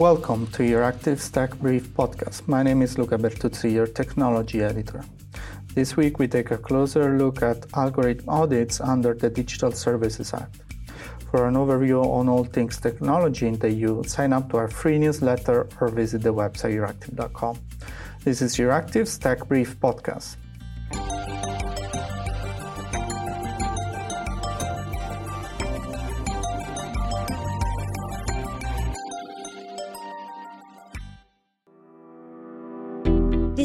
Welcome to Euractiv's Tech Brief podcast. My name is Luca Bertuzzi, your technology editor. This week we take a closer look at algorithm audits under the Digital Services Act. For an overview on all things technology in the EU, sign up to our free newsletter or visit the website euractiv.com. This is Euractiv's Tech Brief podcast.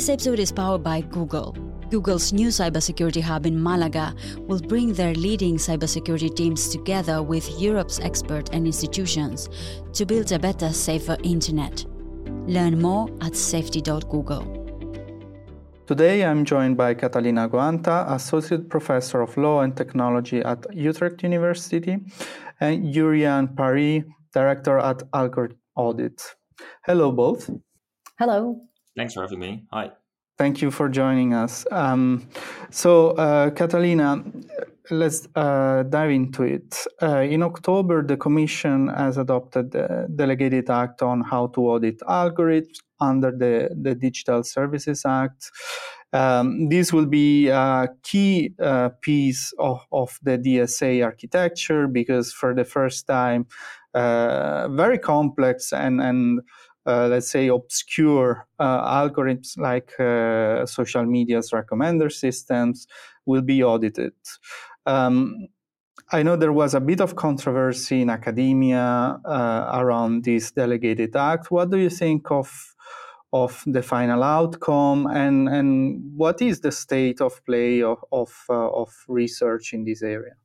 This episode is powered by Google. Google's new cybersecurity hub in Malaga will bring their leading cybersecurity teams together with Europe's experts and institutions to build a better, safer internet. Learn more at safety.google. Today I'm joined by Catalina Goanta, Associate Professor of Law and Technology at Utrecht University, and Jurriaan Parie, Director at Algorithm Audit. Hello, both. Hello. Thanks for having me. Hi. Thank you for joining us. Um, so, uh, Catalina, let's uh, dive into it. Uh, in October, the Commission has adopted the Delegated Act on how to audit algorithms under the, the Digital Services Act. Um, this will be a key uh, piece of, of the DSA architecture because, for the first time, uh, very complex and, and uh, let's say, obscure uh, algorithms like uh, social media's recommender systems will be audited. Um, I know there was a bit of controversy in academia uh, around this delegated act. What do you think of of the final outcome, and and what is the state of play of of, uh, of research in this area?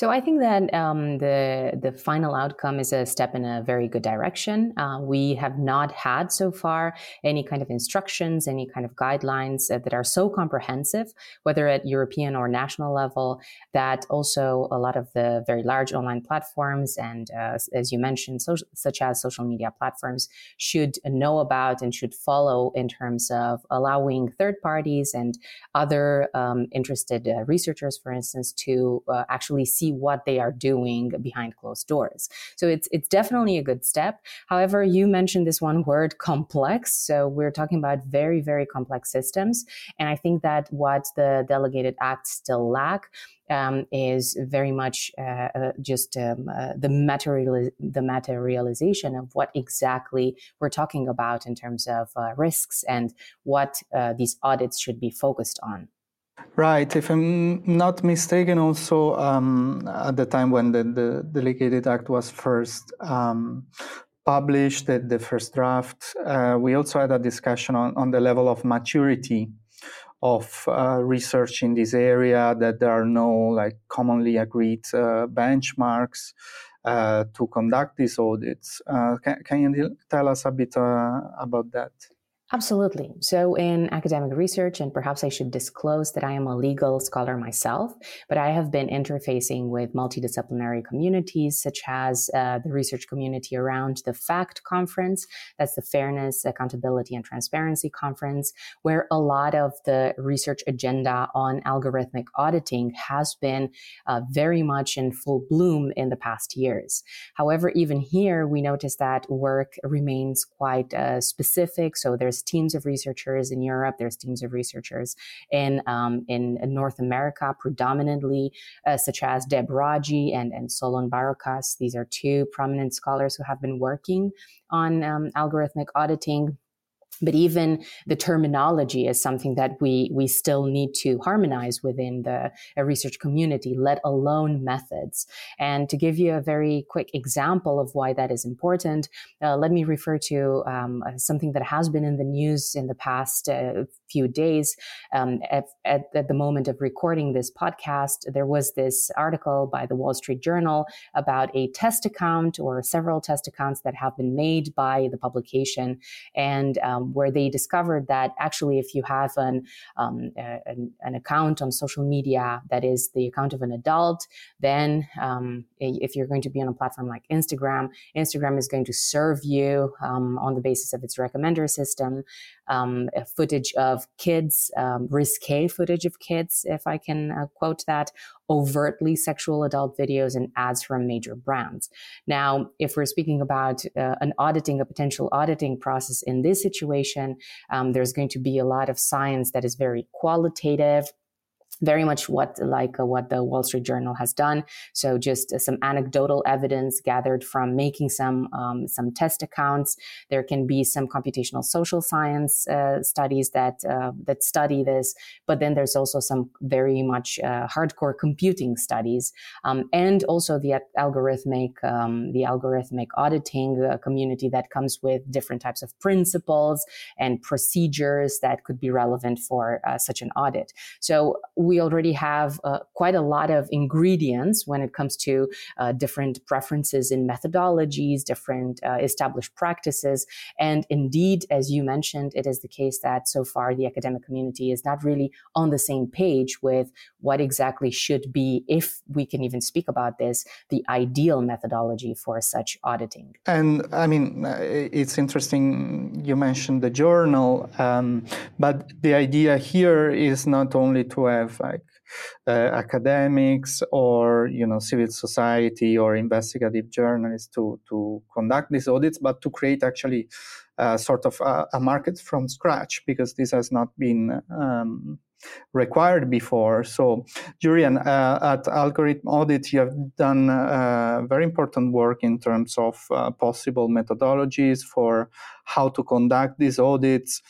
So I think that um, the the final outcome is a step in a very good direction. Uh, we have not had so far any kind of instructions, any kind of guidelines uh, that are so comprehensive, whether at European or national level, that also a lot of the very large online platforms and, uh, as you mentioned, so, such as social media platforms, should know about and should follow in terms of allowing third parties and other um, interested uh, researchers, for instance, to uh, actually see what they are doing behind closed doors. So it's it's definitely a good step. However, you mentioned this one word complex. So we're talking about very very complex systems, and I think that what the delegated acts still lack um, is very much uh, uh, just um, uh, the material the materialization of what exactly we're talking about in terms of uh, risks and what uh, these audits should be focused on. Right. If I'm not mistaken, also um, at the time when the, the Delegated Act was first um, published, the, the, first draft, uh, we also had a discussion on, on the level of maturity of uh, research in this area, that there are no like commonly agreed uh, benchmarks uh, to conduct these audits. Uh, can, can, you tell us a bit uh, about that? Absolutely. So, in academic research, and perhaps I should disclose that I am a legal scholar myself, but I have been interfacing with multidisciplinary communities, such as uh, the research community around the FAccT conference. That's the Fairness, Accountability, and Transparency conference, where a lot of the research agenda on algorithmic auditing has been uh, very much in full bloom in the past years. However, even here, we notice that work remains quite uh, specific. So, there's teams of researchers in Europe, there's teams of researchers in um, in North America, predominantly, uh, such as Deb Raji and and Solon Barocas. These are two prominent scholars who have been working on um, algorithmic auditing but even the terminology is something that we we still need to harmonize within the research community let alone methods. And to give you a very quick example of why that is important uh, let me refer to um, something that has been in the news in the past uh, few days. Um, at, at, at, the moment of recording this podcast there was this article by the wall street journal about a test account or several test accounts that have been made by the publication. And um, where they discovered that actually, if you have an, um, an, an, account on social media that is the account of an adult, then um, if you're going to be on a platform like Instagram, Instagram is going to serve you um, on the basis of its recommender system um, footage of kids, um, risque footage of kids, if I can uh, quote that, overtly sexual adult videos and ads from major brands. Now, if we're speaking about uh, an auditing, a potential auditing process in this situation, um, there's going to be a lot of science that is very qualitative very much what like uh, what the Wall Street Journal has done. So just uh, some anecdotal evidence gathered from making some um, some test accounts. There can be some computational social science uh, studies that uh, that study this, but then there's also some very much uh, hardcore computing studies, um, and also the algorithmic um, the algorithmic auditing uh, community that comes with different types of principles and procedures that could be relevant for such an audit. So we already have uh, quite a lot of ingredients when it comes to uh, different preferences in methodologies, different uh, established practices. And indeed, as you mentioned, it is the case that so far the academic community is not really on the same page with what exactly should be, if we can even speak about this, the ideal methodology for such auditing. And I mean, uh, it's interesting you mentioned the journal, um, but the idea here is not only to have like uh, academics or you know civil society or investigative journalists to to conduct these audits, but to create actually uh, sort of a, a, market from scratch because this has not been um, required before. So, Jurriaan, uh, at Algorithm Audit, you have done uh, very important work in terms of uh, possible methodologies for how to conduct these audits.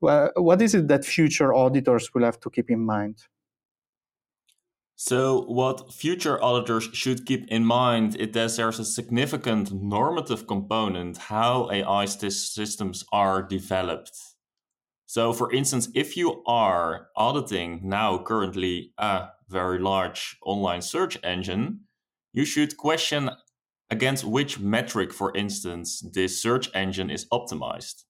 what is it that future auditors will have to keep in mind? So, what future auditors should keep in mind is that there's a significant normative component how AI systems are developed. So, for instance, if you are auditing now currently a very large online search engine, you should question against which metric, for instance, this search engine is optimized.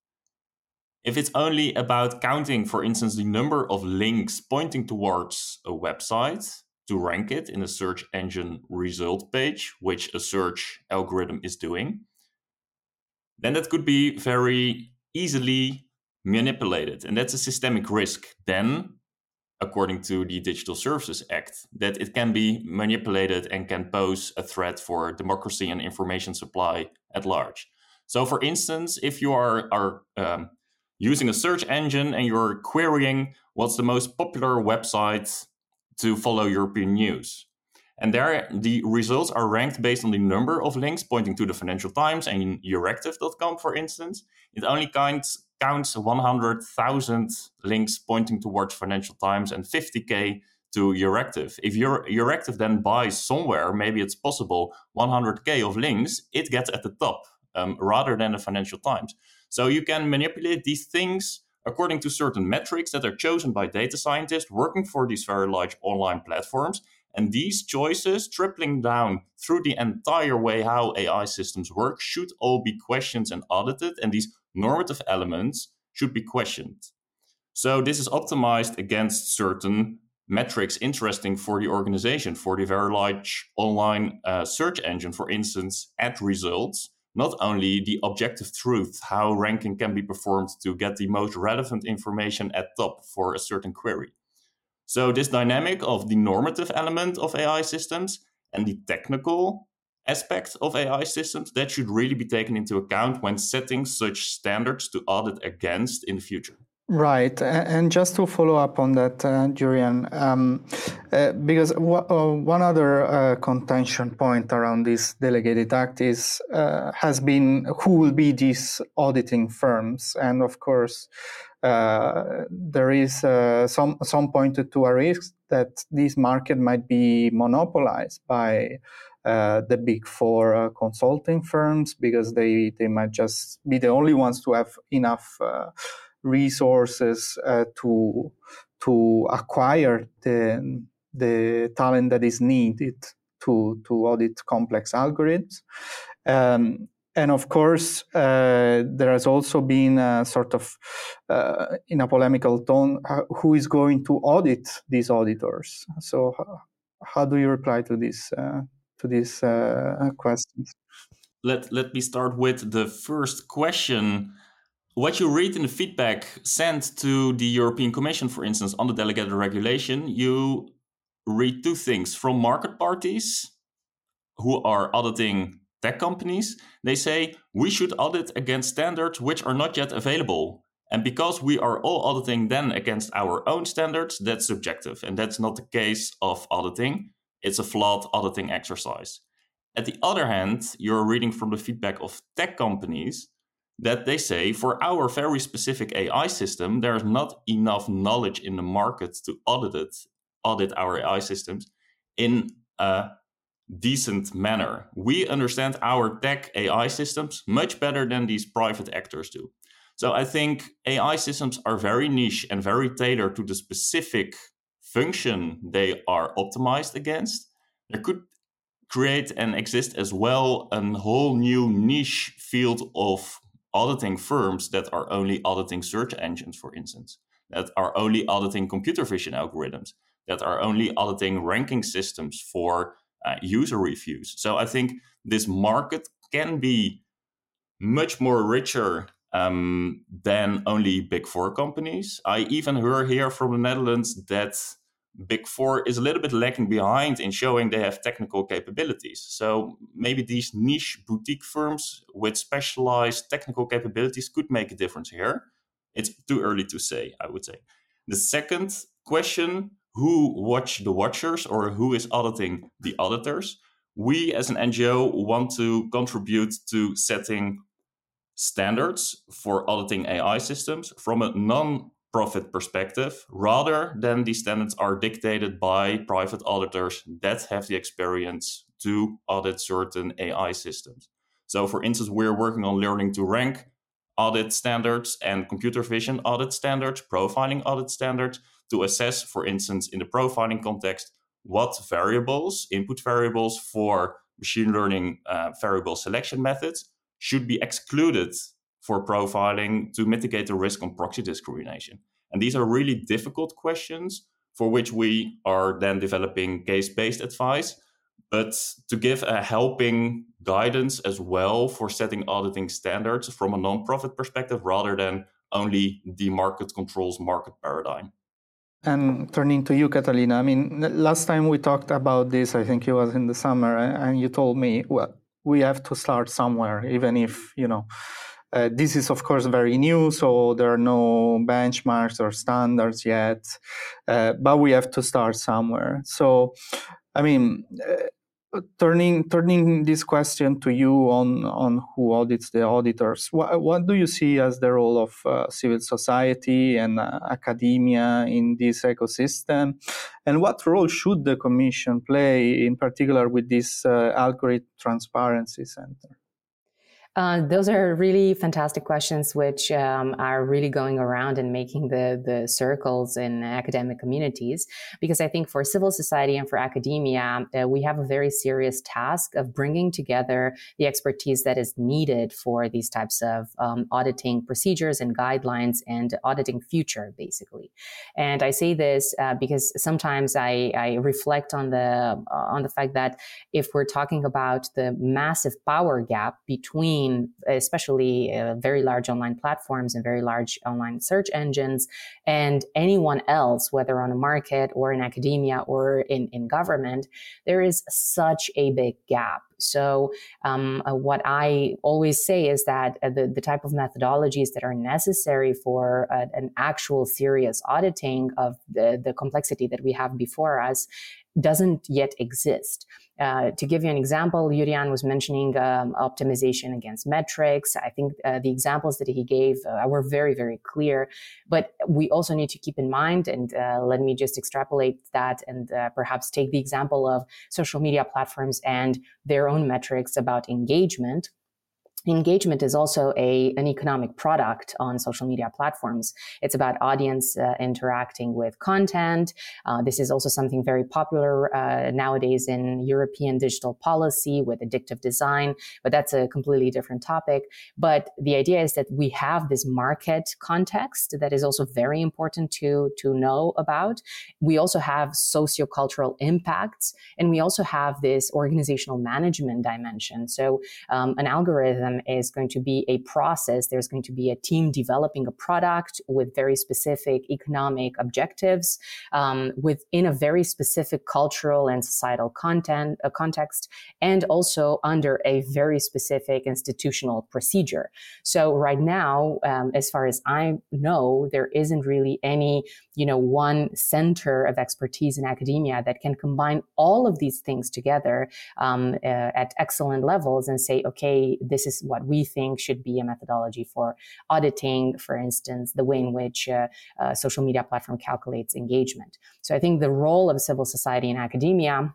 If it's only about counting, for instance, the number of links pointing towards a website, to rank it in a search engine result page, which a search algorithm is doing, then that could be very easily manipulated. And that's a systemic risk. Then, according to the Digital Services Act, that it can be manipulated and can pose a threat for democracy and information supply at large. So, for instance, if you are, are um, using a search engine and you're querying what's the most popular website to follow European news. And there, the results are ranked based on the number of links pointing to the Financial Times and Euractiv.com, for instance. It only counts, counts 100,000 links pointing towards Financial Times and 50k to Euractiv. If your then buys somewhere, maybe it's possible 100k of links, it gets at the top um, rather than the Financial Times. So you can manipulate these things according to certain metrics that are chosen by data scientists working for these very large online platforms. And these choices, tripling down through the entire way how AI systems work, should all be questioned and audited. And these normative elements should be questioned. So this is optimized against certain metrics interesting for the organization, for the very large online uh, search engine, for instance, ad results not only the objective truth, how ranking can be performed to get the most relevant information at top for a certain query. So, this dynamic of the normative element of AI systems and the technical aspect of AI systems that should really be taken into account when setting such standards to audit against in the future. Right, and just to follow up on that, uh, Jurriaan, um, uh, because w- uh, one other uh, contention point around this delegated act is uh, has been who will be these auditing firms, and of course, uh, there is some some pointed to a risk that this market might be monopolized by. the big four consulting firms because they, they might just be the only ones to have enough resources uh, to to acquire the the talent that is needed to to audit complex algorithms. Um, and of course, uh, there has also been a sort of, uh, in a polemical tone, uh, who is going to audit these auditors? So, how do you reply to this uh, to these uh, questions? Let Let me start with the first question what you read in the feedback sent to the European Commission, for instance, on the delegated regulation, you read two things from market parties who are auditing tech companies. They say we should audit against standards which are not yet available. And because we are all auditing then against our own standards, that's subjective. And that's not the case of auditing. It's a flawed auditing exercise. At the other hand, you're reading from the feedback of tech companies that they say for our very specific AI system, there's not enough knowledge in the market to audit it, audit our AI systems in a decent manner. We understand our tech AI systems much better than these private actors do. So I think AI systems are very niche and very tailored to the specific function they are optimized against. There could create and exist as well a whole new niche field of auditing firms that are only auditing search engines, for instance, that are only auditing computer vision algorithms, that are only auditing ranking systems for uh, user reviews. So I think this market can be much more richer um, than only big four companies. I even heard here from the Netherlands that big four is a little bit lagging behind in showing they have technical capabilities. So maybe these niche boutique firms with specialized technical capabilities could make a difference here. It's too early to say, I would say. The second question who watch the watchers or who is auditing the auditors? We as an NGO want to contribute to setting standards for auditing AI systems from a non profit perspective rather than these standards are dictated by private auditors that have the experience to audit certain AI systems. So, for instance, we're working on learning to rank audit standards and computer vision audit standards, profiling audit standards to assess, for instance, in the profiling context, what variables, input variables for machine learning uh, variable selection methods should be excluded for profiling to mitigate the risk on proxy discrimination. And these are really difficult questions for which we are then developing case based advice, but to give a helping guidance as well for setting auditing standards from a non-profit perspective rather than only the market controls market paradigm. And turning to you, Catalina, I mean, last time we talked about this, I think it was in the summer, and you told me, well, we have to start somewhere, even if, you know, uh, this is, of course, very new, so there are no benchmarks or standards yet, uh, but we have to start somewhere. So, I mean, uh, turning turning this question to you on on who audits the auditors what, do you see as the role of uh, civil society and uh, academia in this ecosystem and what role should the commission play in particular with this uh, algorithm transparency center uh, those are really fantastic questions, which um, are really going around and making the the circles in academic communities. Because I think for civil society and for academia, uh, we have a very serious task of bringing together the expertise that is needed for these types of um, auditing procedures and guidelines and auditing future, basically. And I say this uh, because sometimes I, I reflect on the on the fact that if we're talking about the massive power gap between between especially uh, very large online platforms and very large online search engines and anyone else, whether on a market or in academia or in, in government, there is such a big gap. So, um, uh, what I always say is that uh, the, the type of methodologies that are necessary for uh, an actual serious auditing of the, the complexity that we have before us doesn't yet exist. Uh, to give you an example, Jurriaan was mentioning um, optimization against metrics. I think uh, the examples that he gave uh, were very, very clear. But we also need to keep in mind, and uh, let me just extrapolate that and uh, perhaps take the example of social media platforms and their own metrics about engagement engagement is also a an economic product on social media platforms. It's about audience uh, interacting with content. Uh, this is also something very popular uh, nowadays in european digital policy with addictive design but that's a completely different topic. But the idea is that we have this market context that is also very important to to know about. We also have sociocultural impacts and we also have this organizational management dimension. So um, an algorithm is going to be a process. There's going to be a team developing a product with very specific economic objectives, um, within a very specific cultural and societal content uh, context, and also under a very specific institutional procedure. So right now, um, as far as I know, there isn't really any, you know, one center of expertise in academia that can combine all of these things together um, uh, at excellent levels and say, okay, this is what we think should be a methodology for auditing, for instance, the way in which uh, uh, social media platform calculates engagement. So I think the role of civil society in academia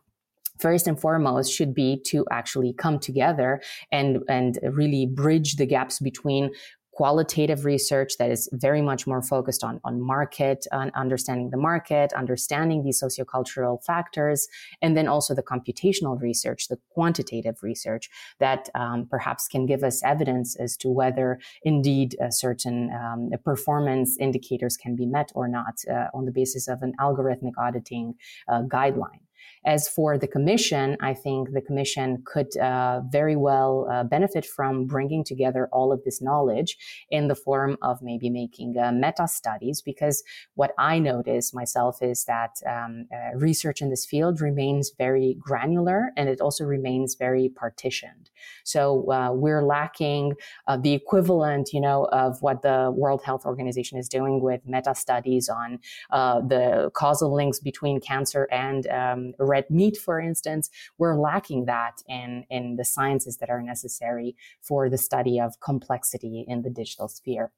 first and foremost should be to actually come together and and really bridge the gaps between qualitative research that is very much more focused on, on market, on understanding the market, understanding these sociocultural factors, and then also the computational research, the quantitative research that um, perhaps can give us evidence as to whether indeed certain um, performance indicators can be met or not uh, on the basis of an algorithmic auditing uh, guideline. As for the commission, I think the commission could uh, very well uh, benefit from bringing together all of this knowledge in the form of maybe making uh, meta studies. Because what I notice myself is that um, uh, research in this field remains very granular and it also remains very partitioned. So uh, we're lacking uh, the equivalent, you know, of what the World Health Organization is doing with meta studies on the causal links between cancer and um, red meat, for instance, we're lacking that in, in the sciences that are necessary for the study of complexity in the digital sphere.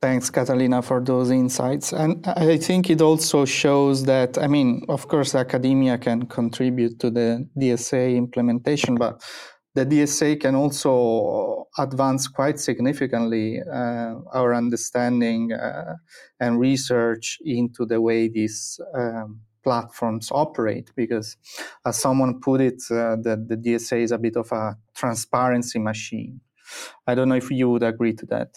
Thanks, Catalina, for those insights. And I think it also shows that, I mean, of course, academia can contribute to the DSA implementation, but the DSA can also advance quite significantly uh, our understanding uh, and research into the way these um, platforms operate because as someone put it uh, the, the dsa is a bit of a transparency machine i don't know if you would agree to that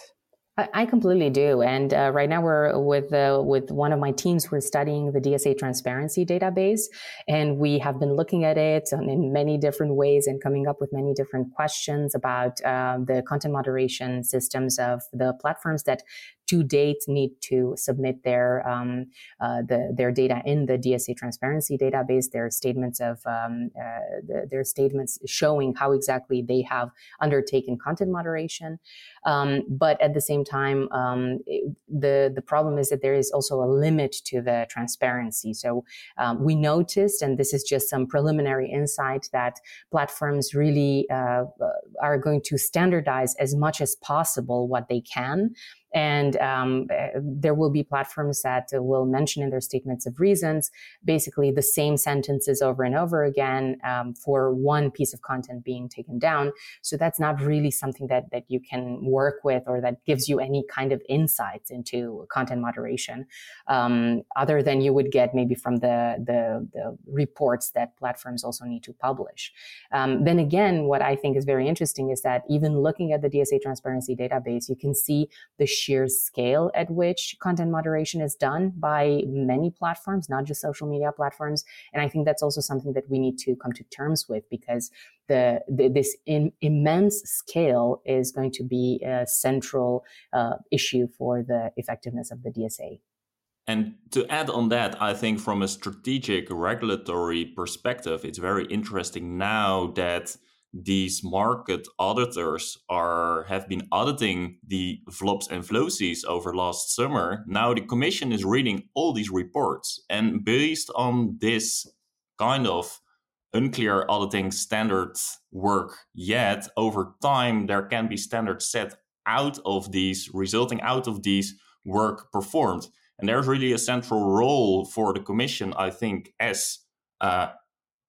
I completely do, and uh, right now we're with uh, with one of my teams. We're studying the DSA transparency database, and we have been looking at it in many different ways and coming up with many different questions about uh, the content moderation systems of the platforms that to date need to submit their um, uh, the, their data in the DSA transparency database. Their statements of um, uh, the, their statements showing how exactly they have undertaken content moderation. Um, but at the same time, um, it, the the problem is that there is also a limit to the transparency. So um, we noticed, and this is just some preliminary insight, that platforms really uh, are going to standardize as much as possible what they can and um, eh, there will be platforms that will mention in their statements of reasons basically the same sentences over and over again um, for one piece of content being taken down. So that's not really something that, that you can work with or that gives you any kind of insights into content moderation, um, other than you would get maybe from the, the, the reports that platforms also need to publish. Um, then again, what I think is very interesting is that even looking at the DSA transparency database, you can see the sheer scale at which content moderation is done by many platforms, not just social media platforms. And I think that's also something that we need to come to terms with because the, the this in, immense scale is going to be a central uh, issue for the effectiveness of the DSA. And to add on that, I think from a strategic regulatory perspective, it's very interesting now that these market auditors are have been auditing the VLOPs and VLOSEs over last summer. Now the commission is reading all these reports, and based on this kind of unclear auditing standards work yet, over time there can be standards set out of these, resulting out of these work performed. And there's really a central role for the commission, I think, as uh,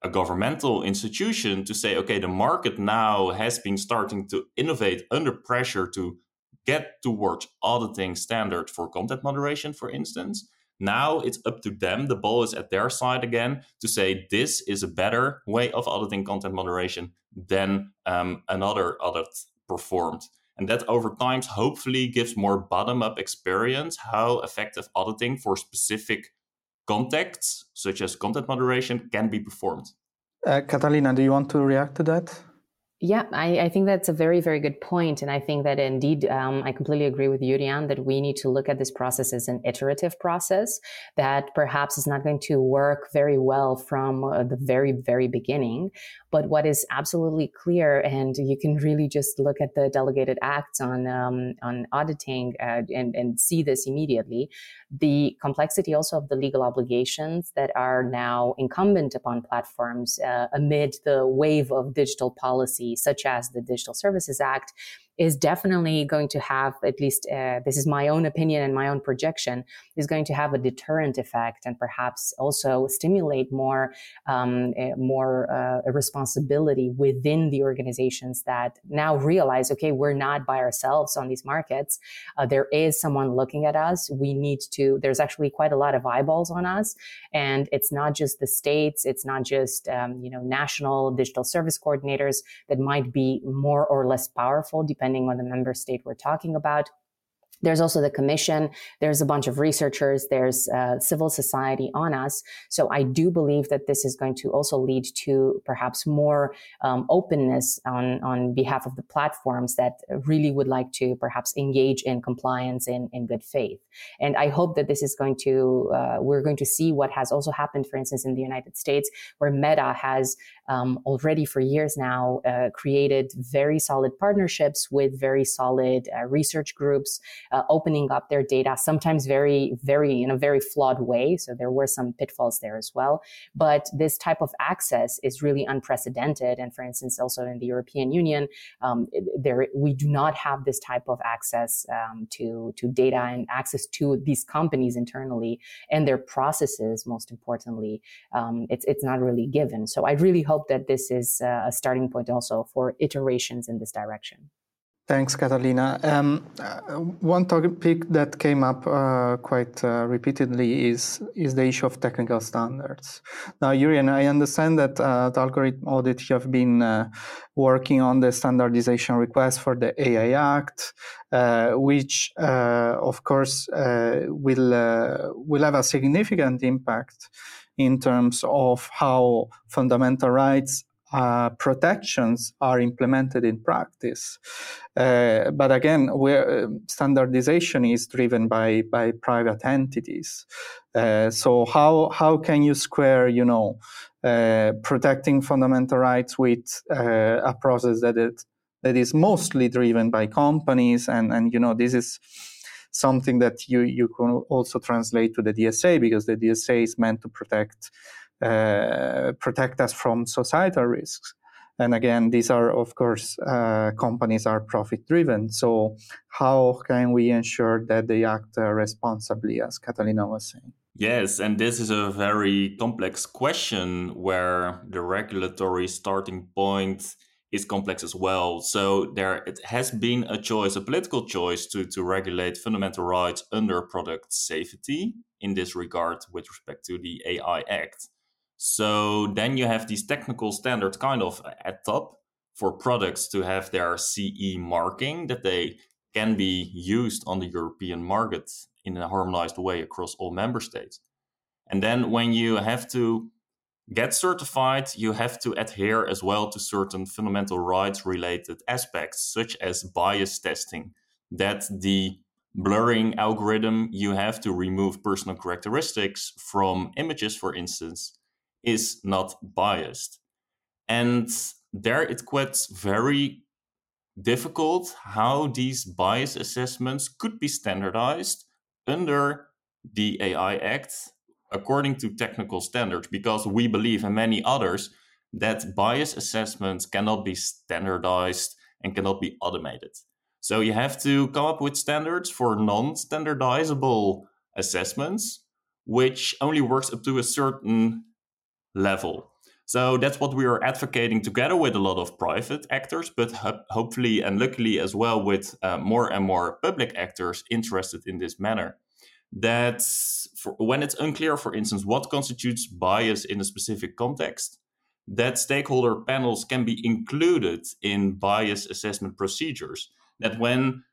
a governmental institution to say, okay, the market now has been starting to innovate under pressure to get towards auditing standard for content moderation, for instance. Now it's up to them, the ball is at their side again to say this is a better way of auditing content moderation than um, another audit performed. And that over time hopefully gives more bottom up experience how effective auditing for specific contexts, such as content moderation, can be performed. Uh, Catalina, do you want to react to that? Yeah, I, I, think that's a very, very good point. And I think that indeed, um, I completely agree with Jurriaan that we need to look at this process as an iterative process that perhaps is not going to work very well from uh, the very, very beginning. But what is absolutely clear, and you can really just look at the delegated acts on, um, on auditing uh, and, and see this immediately, the complexity also of the legal obligations that are now incumbent upon platforms uh, amid the wave of digital policy such as the Digital Services Act, is definitely going to have, at least uh, this is my own opinion and my own projection, is going to have a deterrent effect and perhaps also stimulate more, um, uh, more uh, responsibility within the organizations that now realize, okay, we're not by ourselves on these markets. Uh, there is someone looking at us. We need to, there's actually quite a lot of eyeballs on us. And it's not just the states, it's not just, um, you know, national digital service coordinators that might be more or less powerful depending depending on the member state we're talking about. There's also the commission. There's a bunch of researchers. There's uh, civil society on us. So I do believe that this is going to also lead to perhaps more um, openness on, on behalf of the platforms that really would like to perhaps engage in compliance in, in good faith. And I hope that this is going to, uh, we're going to see what has also happened, for instance, in the United States, where Meta has um, already for years now uh, created very solid partnerships with very solid uh, research groups uh, opening up their data, sometimes very, very in a very flawed way. So there were some pitfalls there as well. But this type of access is really unprecedented. And for instance, also in the European Union, um, there we do not have this type of access um, to to data and access to these companies internally and their processes. Most importantly, um, it's it's not really given. So I really hope that this is uh, a starting point also for iterations in this direction. Thanks, Catalina. Um, uh, one topic that came up uh, quite uh, repeatedly is is the issue of technical standards. Now, Jurriaan, I understand that uh, at Algorithm Audit you have been uh, working on the standardization request for the AI Act, which, of course, will will have a significant impact in terms of how fundamental rights uh, protections are implemented in practice. Uh, but again, where um, standardization is driven by by private entities. Uh, so how how can you square, you know, uh, protecting fundamental rights with uh, a process that it, that is mostly driven by companies and and you know this is something that you you can also translate to the DSA because the DSA is meant to protect uh, protect us from societal risks. And again, these are, of course, uh, companies are profit driven. So, how can we ensure that they act uh, responsibly, as Catalina was saying? Yes, and this is a very complex question where the regulatory starting point is complex as well. So there it has been a choice, a political choice to, to regulate fundamental rights under product safety in this regard with respect to the AI Act. So then you have these technical standards kind of at top for products to have their CE marking that they can be used on the European market in a harmonized way across all member states. And then when you have to get certified, you have to adhere as well to certain fundamental rights related aspects, such as bias testing, that the blurring algorithm, you have to remove personal characteristics from images, for instance, is not biased. And there it gets very difficult how these bias assessments could be standardized under the AI Act according to technical standards, because we believe, and many others, that bias assessments cannot be standardized and cannot be automated. So you have to come up with standards for non standardizable assessments, which only works up to a certain level. So that's what we are advocating together with a lot of private actors, but ho- hopefully and luckily as well with uh, more and more public actors interested in this manner. That for, when it's unclear, for instance, what constitutes bias in a specific context, that stakeholder panels can be included in bias assessment procedures. That when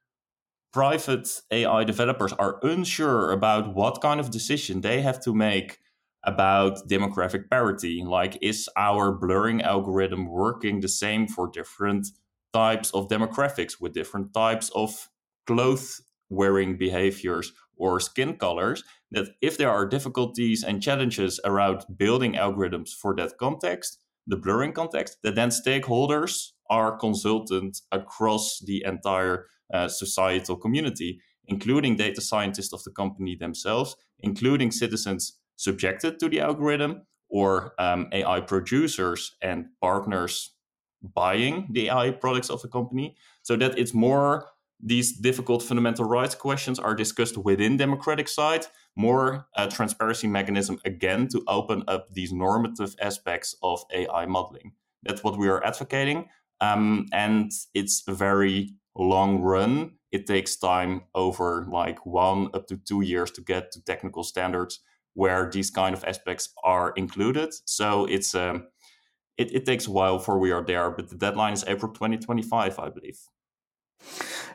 private AI developers are unsure about what kind of decision they have to make about demographic parity. Like, is our blurring algorithm working the same for different types of demographics with different types of clothes wearing behaviors or skin colors? That if there are difficulties and challenges around building algorithms for that context, the blurring context, that then stakeholders are consulted across the entire uh, societal community, including data scientists of the company themselves, including citizens subjected to the algorithm, or um, AI producers and partners buying the AI products of the company, so that it's more these difficult fundamental rights questions are discussed within democratic side more transparency mechanism again to open up these normative aspects of ai modeling. That's what we are advocating um, and it's a very long run. It takes time over like one up to two years to get to technical standards where these kind of aspects are included. So it's um, it, it takes a while before we are there but the deadline is april 2025 i believe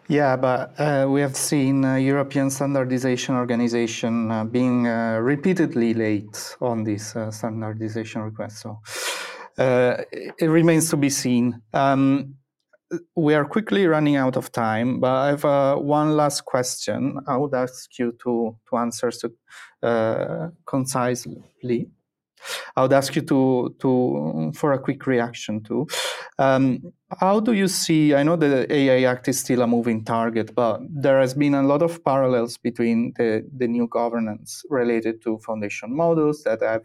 yeah, but uh, we have seen uh, European Standardization Organization uh, being uh, repeatedly late on this uh, standardization request. So uh, it remains to be seen. Um, we are quickly running out of time, but I have one last question. I would ask you to, to answer so, concisely. I would ask you to to for a quick reaction to. Um, how do you see? I know the AI Act is still a moving target, but there has been a lot of parallels between the, the new governance related to foundation models that have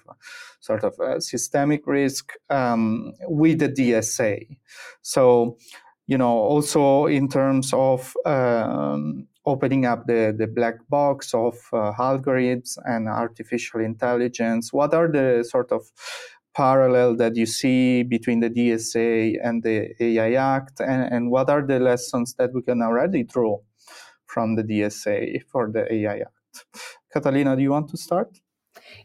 sort of a systemic risk um, with the DSA. So, you know, also in terms of um, opening up the, the black box of uh, algorithms and artificial intelligence? What are the sort of parallel that you see between the DSA and the AI Act, and, and what are the lessons that we can already draw from the DSA for the AI Act? Catalina, do you want to start?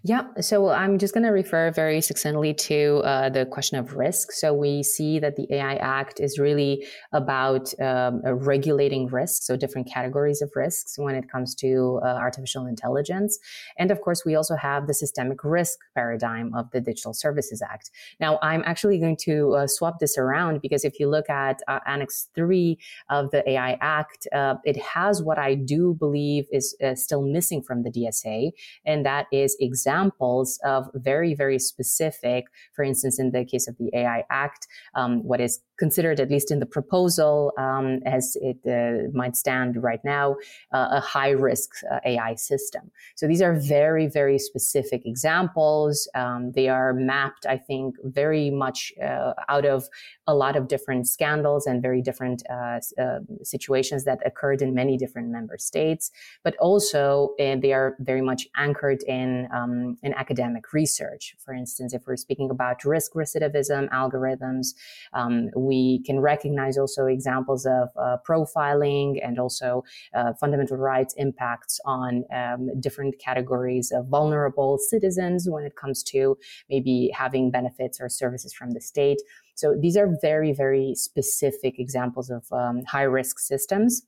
Yeah, so I'm just going to refer very succinctly to uh, the question of risk. So we see that the AI Act is really about um, uh, regulating risks, so different categories of risks when it comes to uh, artificial intelligence. And of course, we also have the systemic risk paradigm of the Digital Services Act. Now, I'm actually going to uh, swap this around because if you look at uh, Annex 3 of the AI Act, uh, it has what I do believe is still missing from the DSA, and that is examples of very, very specific, for instance, in the case of the AI Act, um, what is considered, at least in the proposal um, as it uh, might stand right now, uh, a high risk uh, AI system. So these are very, very specific examples. Um, they are mapped, I think, very much uh, out of a lot of different scandals and very different uh, uh, situations that occurred in many different member states, but also they are very much anchored in, um, in academic research. For instance, if we're speaking about risk recidivism algorithms, um, we can recognize also examples of uh, profiling and also uh, fundamental rights impacts on um, different categories of vulnerable citizens when it comes to maybe having benefits or services from the state. So these are very, very specific examples of um, high risk systems.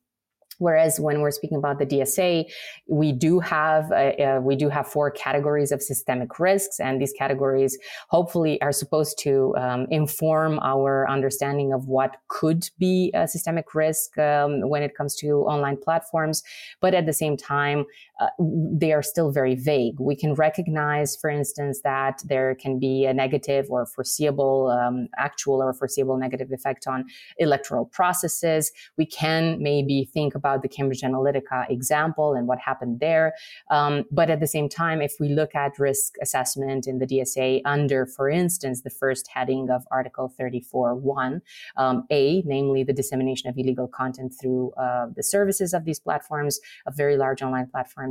Whereas when we're speaking about the DSA, we do have uh, uh, we do have four categories of systemic risks, and these categories hopefully are supposed to um, inform our understanding of what could be a systemic risk um, when it comes to online platforms. But at the same time, uh, they are still very vague. We can recognize, for instance, that there can be a negative or foreseeable, um, actual or foreseeable negative effect on electoral processes. We can maybe think about the Cambridge Analytica example and what happened there. Um, but at the same time, if we look at risk assessment in the DSA under, for instance, the first heading of Article 34.1, um, A, namely the dissemination of illegal content through uh, the services of these platforms, of very large online platforms,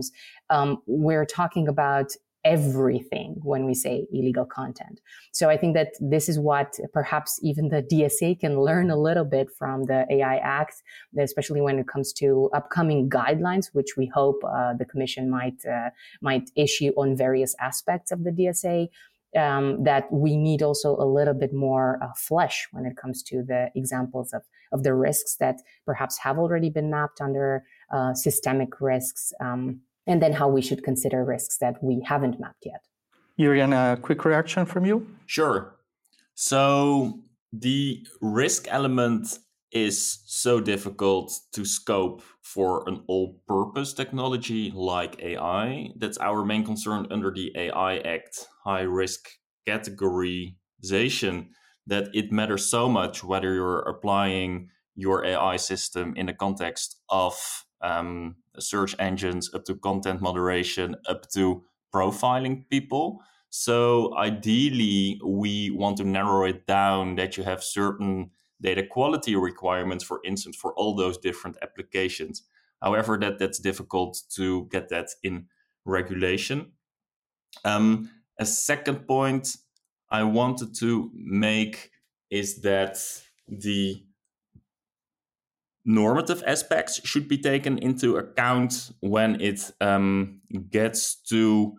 um, we're talking about everything when we say illegal content. So I think that this is what perhaps even the DSA can learn a little bit from the AI Act, especially when it comes to upcoming guidelines, which we hope uh, the Commission might uh, might issue on various aspects of the DSA. Um, that we need also a little bit more uh, flesh when it comes to the examples of, of the risks that perhaps have already been mapped under uh, systemic risks. Um, and then how we should consider risks that we haven't mapped yet. Jurriaan, a quick reaction from you? Sure. So the risk element is so difficult to scope for an all purpose technology like AI. That's our main concern under the AI Act, high risk categorization, that it matters so much whether you're applying your AI system in the context of um, search engines, up to content moderation, up to profiling people. So ideally, we want to narrow it down that you have certain data quality requirements, for instance, for all those different applications. However, that that's difficult to get that in regulation. Um, a second point I wanted to make is that the normative aspects should be taken into account when it um, gets to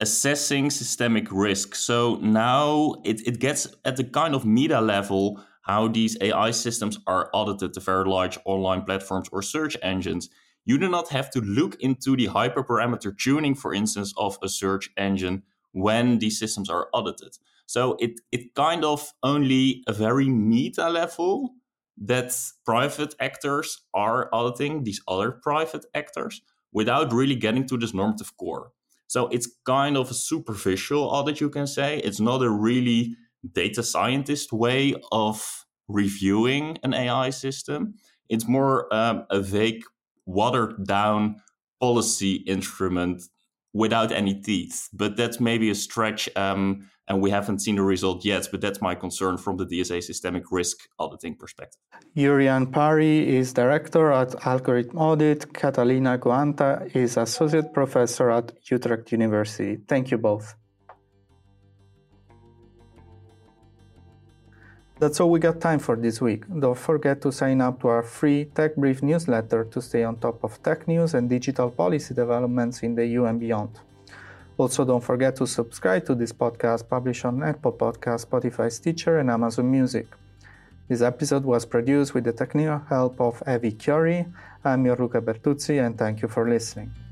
assessing systemic risk. So now it, it gets at the kind of meta level how these AI systems are audited to very large online platforms or search engines. You do not have to look into the hyperparameter tuning, for instance, of a search engine when these systems are audited. So it, it kind of only a very meta level that private actors are auditing these other private actors without really getting to this normative core. So it's kind of a superficial audit, you can say. It's not a really data scientist way of reviewing an AI system. It's more um, a vague, watered down policy instrument without any teeth. But that's maybe a stretch, um, and we haven't seen the result yet. But that's my concern from the DSA systemic risk auditing perspective. Jurriaan Parie is director at Algorithm Audit. Catalina Goanta is associate professor at Utrecht University. Thank you both. That's all we got time for this week. Don't forget to sign up to our free Tech Brief newsletter to stay on top of tech news and digital policy developments in the EU and beyond. Also, don't forget to subscribe to this podcast published on Apple Podcasts, Spotify, Stitcher, and Amazon Music. This episode was produced with the technical help of Avi Curie. I'm Gianluca Bertuzzi, and thank you for listening.